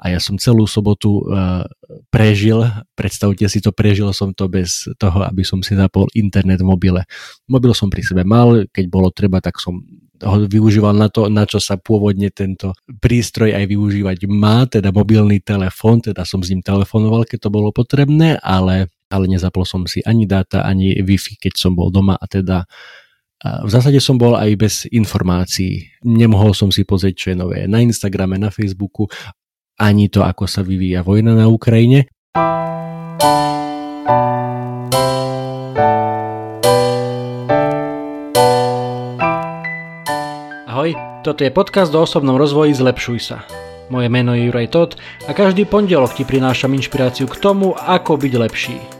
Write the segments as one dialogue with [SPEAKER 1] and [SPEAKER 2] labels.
[SPEAKER 1] a ja som celú sobotu uh, prežil, predstavte si to, prežil som to bez toho, aby som si zapol internet v mobile. Mobil som pri sebe mal, keď bolo treba, tak som ho využíval na to, na čo sa pôvodne tento prístroj aj využívať má, teda mobilný telefón, teda som s ním telefonoval, keď to bolo potrebné, ale, ale nezapol som si ani dáta, ani Wi-Fi, keď som bol doma a teda v zásade som bol aj bez informácií. Nemohol som si pozrieť, čo je nové na Instagrame, na Facebooku, ani to, ako sa vyvíja vojna na Ukrajine. Ahoj, toto je podcast o osobnom rozvoji Zlepšuj sa. Moje meno je Juraj Todd a každý pondelok ti prinášam inšpiráciu k tomu, ako byť lepší.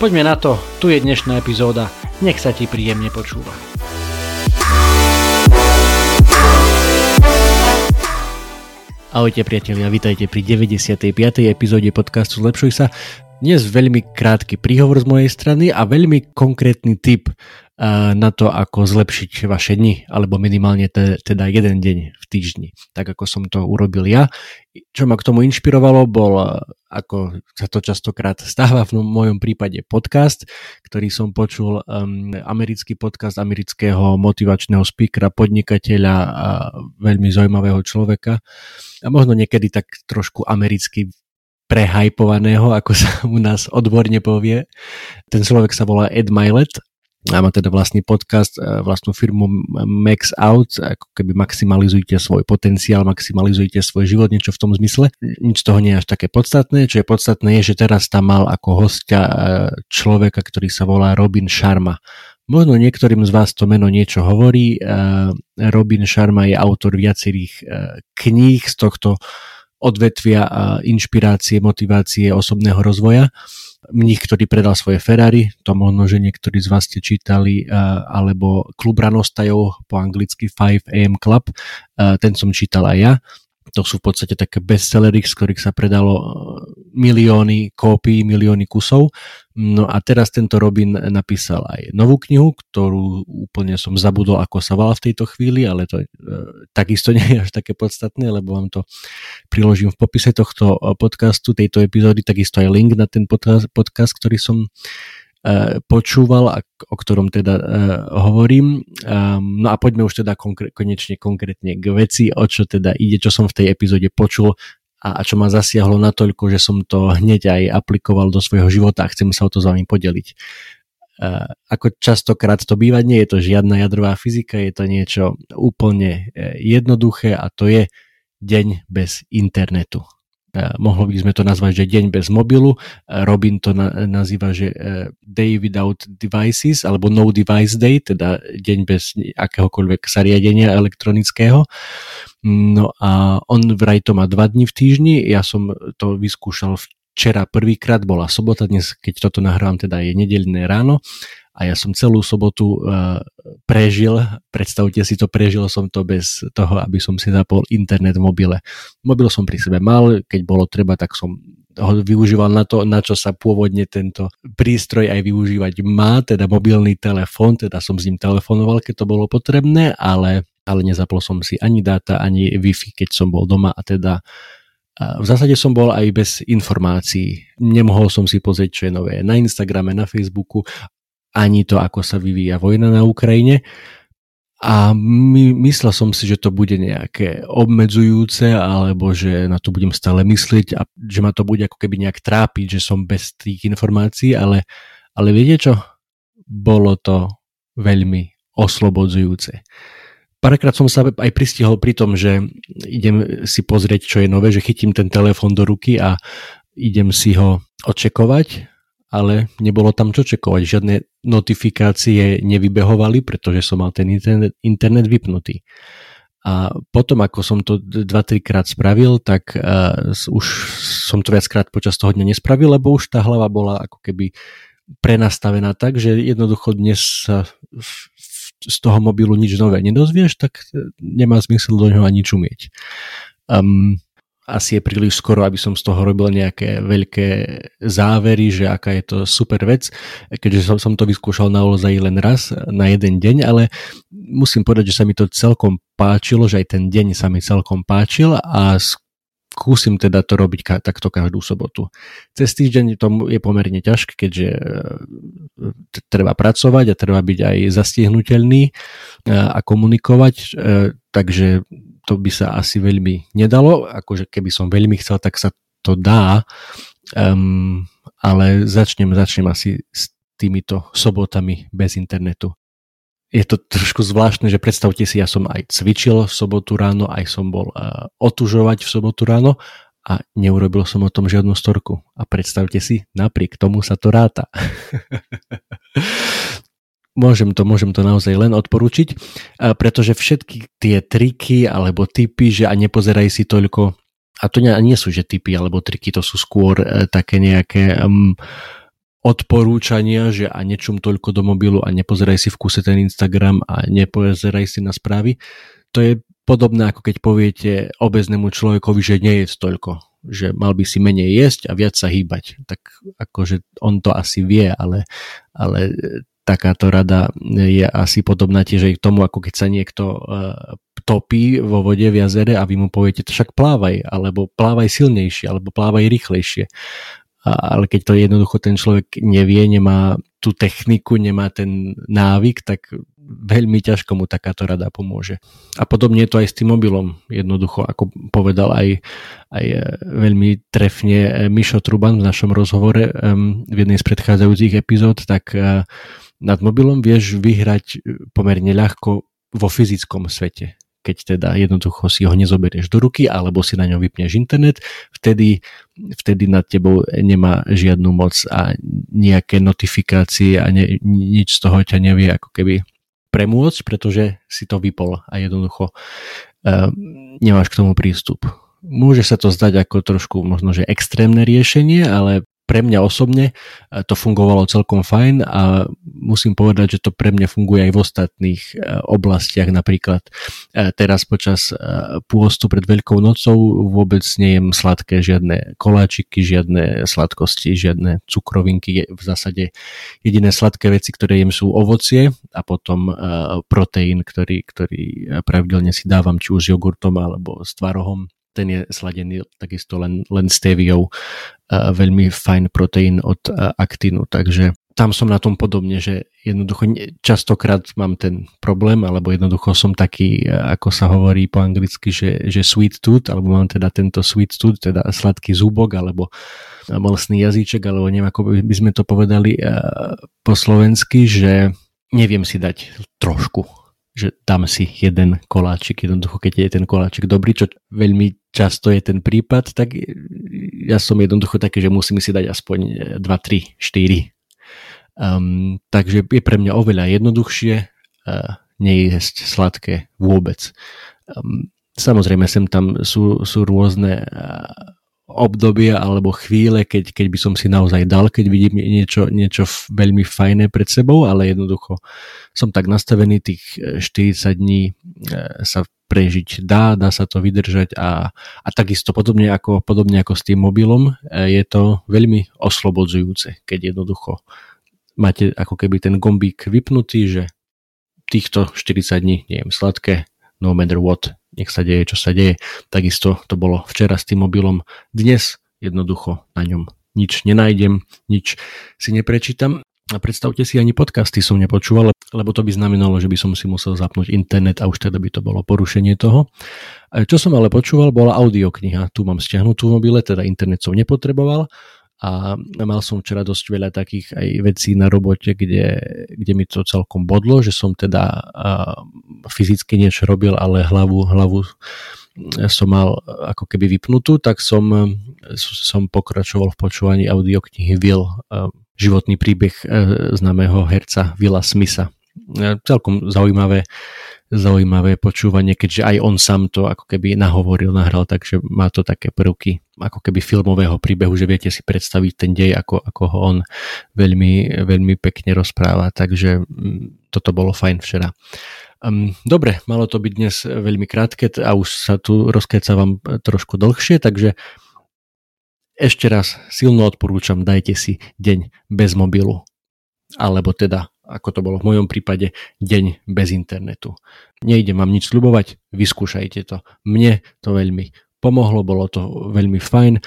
[SPEAKER 1] Poďme na to, tu je dnešná epizóda. Nech sa ti príjemne počúva. Ahojte priatelia, vítajte pri 95. epizóde podcastu Zlepšuj sa. Dnes veľmi krátky príhovor z mojej strany a veľmi konkrétny tip na to, ako zlepšiť vaše dni, alebo minimálne te, teda jeden deň v týždni, tak ako som to urobil ja. Čo ma k tomu inšpirovalo, bol, ako sa to častokrát stáva v mojom prípade, podcast, ktorý som počul, um, americký podcast amerického motivačného speakera, podnikateľa a veľmi zaujímavého človeka. A možno niekedy tak trošku americky prehajpovaného, ako sa u nás odborne povie. Ten človek sa volá Ed Milet a má teda vlastný podcast, e, vlastnú firmu Max Out, ako keby maximalizujte svoj potenciál, maximalizujte svoj život, niečo v tom zmysle. Nič z toho nie je až také podstatné. Čo je podstatné je, že teraz tam mal ako hostia e, človeka, ktorý sa volá Robin Sharma. Možno niektorým z vás to meno niečo hovorí. E, Robin Sharma je autor viacerých kníh z tohto odvetvia inšpirácie, motivácie, osobného rozvoja mních, ktorý predal svoje Ferrari, to možno, že niektorí z vás ste čítali, alebo Klub ranostajov, po anglicky 5 AM Club, ten som čítal aj ja. To sú v podstate také bestsellery, z ktorých sa predalo e, milióny kópií, milióny kusov. No a teraz tento Robin napísal aj novú knihu, ktorú úplne som zabudol, ako sa volá v tejto chvíli, ale to e, takisto nie je až také podstatné, lebo vám to priložím v popise tohto e, podcastu, tejto epizódy, takisto aj link na ten podcast, podcast ktorý som počúval a o ktorom teda uh, hovorím. Um, no a poďme už teda konkr- konečne konkrétne k veci, o čo teda ide, čo som v tej epizóde počul a, a čo ma zasiahlo natoľko, že som to hneď aj aplikoval do svojho života a chcem sa o to s vami podeliť. Ako častokrát to býva, nie je to žiadna jadrová fyzika, je to niečo úplne jednoduché a to je deň bez internetu. Eh, mohlo by sme to nazvať, že deň bez mobilu. Eh, Robin to na, nazýva, že eh, day without devices, alebo no device day, teda deň bez akéhokoľvek zariadenia elektronického. No a on vraj to má dva dní v týždni, ja som to vyskúšal včera prvýkrát, bola sobota, dnes keď toto nahrávam, teda je nedelné ráno a ja som celú sobotu uh, prežil, predstavte si to, prežil som to bez toho, aby som si zapol internet v mobile. Mobil som pri sebe mal, keď bolo treba, tak som ho využíval na to, na čo sa pôvodne tento prístroj aj využívať má, teda mobilný telefón, teda som s ním telefonoval, keď to bolo potrebné, ale, ale nezapol som si ani dáta, ani Wi-Fi, keď som bol doma a teda v zásade som bol aj bez informácií. Nemohol som si pozrieť, čo je nové na Instagrame, na Facebooku ani to, ako sa vyvíja vojna na Ukrajine. A my, myslel som si, že to bude nejaké obmedzujúce, alebo že na to budem stále myslieť a že ma to bude ako keby nejak trápiť, že som bez tých informácií, ale, ale viete čo? Bolo to veľmi oslobodzujúce. Párkrát som sa aj pristihol pri tom, že idem si pozrieť, čo je nové, že chytím ten telefón do ruky a idem si ho očekovať ale nebolo tam čo čekovať. Žiadne notifikácie nevybehovali, pretože som mal ten internet, vypnutý. A potom, ako som to 2-3 krát spravil, tak uh, už som to viackrát počas toho dňa nespravil, lebo už tá hlava bola ako keby prenastavená tak, že jednoducho dnes sa z toho mobilu nič nové nedozvieš, tak nemá zmysel do neho ani čumieť. Um, asi je príliš skoro, aby som z toho robil nejaké veľké závery, že aká je to super vec, keďže som, som to vyskúšal naozaj len raz na jeden deň, ale musím povedať, že sa mi to celkom páčilo, že aj ten deň sa mi celkom páčil a skúsim teda to robiť ka- takto každú sobotu. Cez týždeň to je pomerne ťažké, keďže e, treba pracovať a treba byť aj zastihnutelný e, a komunikovať, e, takže to by sa asi veľmi nedalo, akože keby som veľmi chcel, tak sa to dá, um, ale začnem, začnem asi s týmito sobotami bez internetu je to trošku zvláštne, že predstavte si, ja som aj cvičil v sobotu ráno, aj som bol uh, otužovať v sobotu ráno a neurobil som o tom žiadnu storku. A predstavte si, napriek tomu sa to ráta. môžem to, môžem to naozaj len odporučiť, uh, pretože všetky tie triky alebo typy, že a nepozeraj si toľko, a to nie, nie sú že typy alebo triky, to sú skôr uh, také nejaké um, odporúčania, že a nečum toľko do mobilu a nepozeraj si v kuse ten Instagram a nepozeraj si na správy. To je podobné ako keď poviete obeznému človekovi, že nie je toľko, že mal by si menej jesť a viac sa hýbať. Tak akože on to asi vie, ale, ale takáto rada je asi podobná tiež aj k tomu, ako keď sa niekto uh, topí vo vode v jazere a vy mu poviete, však plávaj, alebo plávaj silnejšie, alebo plávaj rýchlejšie ale keď to jednoducho ten človek nevie, nemá tú techniku, nemá ten návyk, tak veľmi ťažko mu takáto rada pomôže. A podobne je to aj s tým mobilom. Jednoducho, ako povedal aj, aj e, veľmi trefne e, Mišo Truban v našom rozhovore v jednej z predchádzajúcich epizód, tak e, nad mobilom vieš vyhrať pomerne ľahko vo fyzickom svete keď teda jednoducho si ho nezoberieš do ruky alebo si na ňom vypneš internet, vtedy, vtedy nad tebou nemá žiadnu moc a nejaké notifikácie a ne, nič z toho ťa nevie ako keby premôcť, pretože si to vypol a jednoducho uh, nemáš k tomu prístup. Môže sa to zdať ako trošku možno, že extrémne riešenie, ale pre mňa osobne e, to fungovalo celkom fajn a musím povedať, že to pre mňa funguje aj v ostatných e, oblastiach. Napríklad e, teraz počas pôstu pred Veľkou nocou vôbec nejem sladké, žiadne koláčiky, žiadne sladkosti, žiadne cukrovinky. V zásade jediné sladké veci, ktoré jem sú ovocie a potom proteín, ktorý, ktorý pravidelne si dávam či už s jogurtom alebo s tvarohom ten je sladený takisto len, len steviou, veľmi fajn proteín od aktinu, takže tam som na tom podobne, že jednoducho častokrát mám ten problém, alebo jednoducho som taký, ako sa hovorí po anglicky, že, že sweet tooth, alebo mám teda tento sweet tooth, teda sladký zúbok, alebo mlsný jazyček, alebo neviem, ako by sme to povedali po slovensky, že neviem si dať trošku že dám si jeden koláčik, jednoducho keď je ten koláčik dobrý, čo veľmi často je ten prípad, tak ja som jednoducho taký, že musím si dať aspoň 2, 3, 4. Um, takže je pre mňa oveľa jednoduchšie uh, nejesť sladké vôbec. Um, samozrejme sem tam sú, sú rôzne uh, obdobia alebo chvíle, keď, keď by som si naozaj dal, keď vidím niečo, niečo veľmi fajné pred sebou, ale jednoducho som tak nastavený, tých 40 e, dní e, sa prežiť dá, dá sa to vydržať a, a takisto podobne ako, podobne ako s tým mobilom e, je to veľmi oslobodzujúce, keď jednoducho máte ako keby ten gombík vypnutý, že týchto 40 dní nejem sladké, no matter what, nech sa deje, čo sa deje. Takisto to bolo včera s tým mobilom. Dnes jednoducho na ňom nič nenájdem, nič si neprečítam. A predstavte si, ani podcasty som nepočúval, lebo to by znamenalo, že by som si musel zapnúť internet a už teda by to bolo porušenie toho. Čo som ale počúval, bola audiokniha. Tu mám stiahnutú mobile, teda internet som nepotreboval a mal som včera dosť veľa takých aj vecí na robote, kde, kde mi to celkom bodlo, že som teda fyzicky niečo robil, ale hlavu, hlavu som mal ako keby vypnutú, tak som, som pokračoval v počúvaní audioknihy Will, životný príbeh známeho herca Willa Smitha. Celkom zaujímavé zaujímavé počúvanie, keďže aj on sám to ako keby nahovoril, nahral, takže má to také prvky ako keby filmového príbehu, že viete si predstaviť ten dej, ako, ako ho on veľmi, veľmi pekne rozpráva, takže mm, toto bolo fajn včera. Um, dobre, malo to byť dnes veľmi krátke a už sa tu rozkecávam trošku dlhšie, takže ešte raz silno odporúčam, dajte si deň bez mobilu. Alebo teda, ako to bolo v mojom prípade, deň bez internetu. Nejde vám nič slubovať, vyskúšajte to. Mne to veľmi pomohlo, bolo to veľmi fajn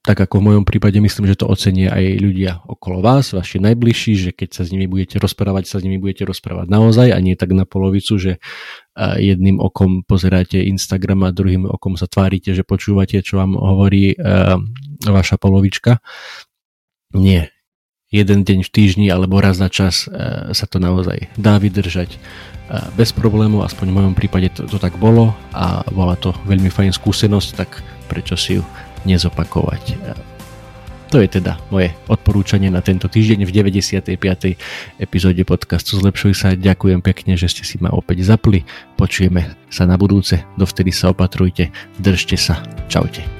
[SPEAKER 1] tak ako v mojom prípade myslím, že to ocenia aj ľudia okolo vás, vaši najbližší, že keď sa s nimi budete rozprávať, sa s nimi budete rozprávať naozaj a nie tak na polovicu, že jedným okom pozeráte Instagram a druhým okom sa tvárite, že počúvate, čo vám hovorí vaša polovička. Nie. Jeden deň v týždni alebo raz za čas sa to naozaj dá vydržať bez problému, aspoň v mojom prípade to, to tak bolo a bola to veľmi fajn skúsenosť, tak prečo si ju nezopakovať. To je teda moje odporúčanie na tento týždeň v 95. epizóde podcastu Zlepšuj sa. Ďakujem pekne, že ste si ma opäť zapli. Počujeme sa na budúce. Dovtedy sa opatrujte, držte sa. Čaute.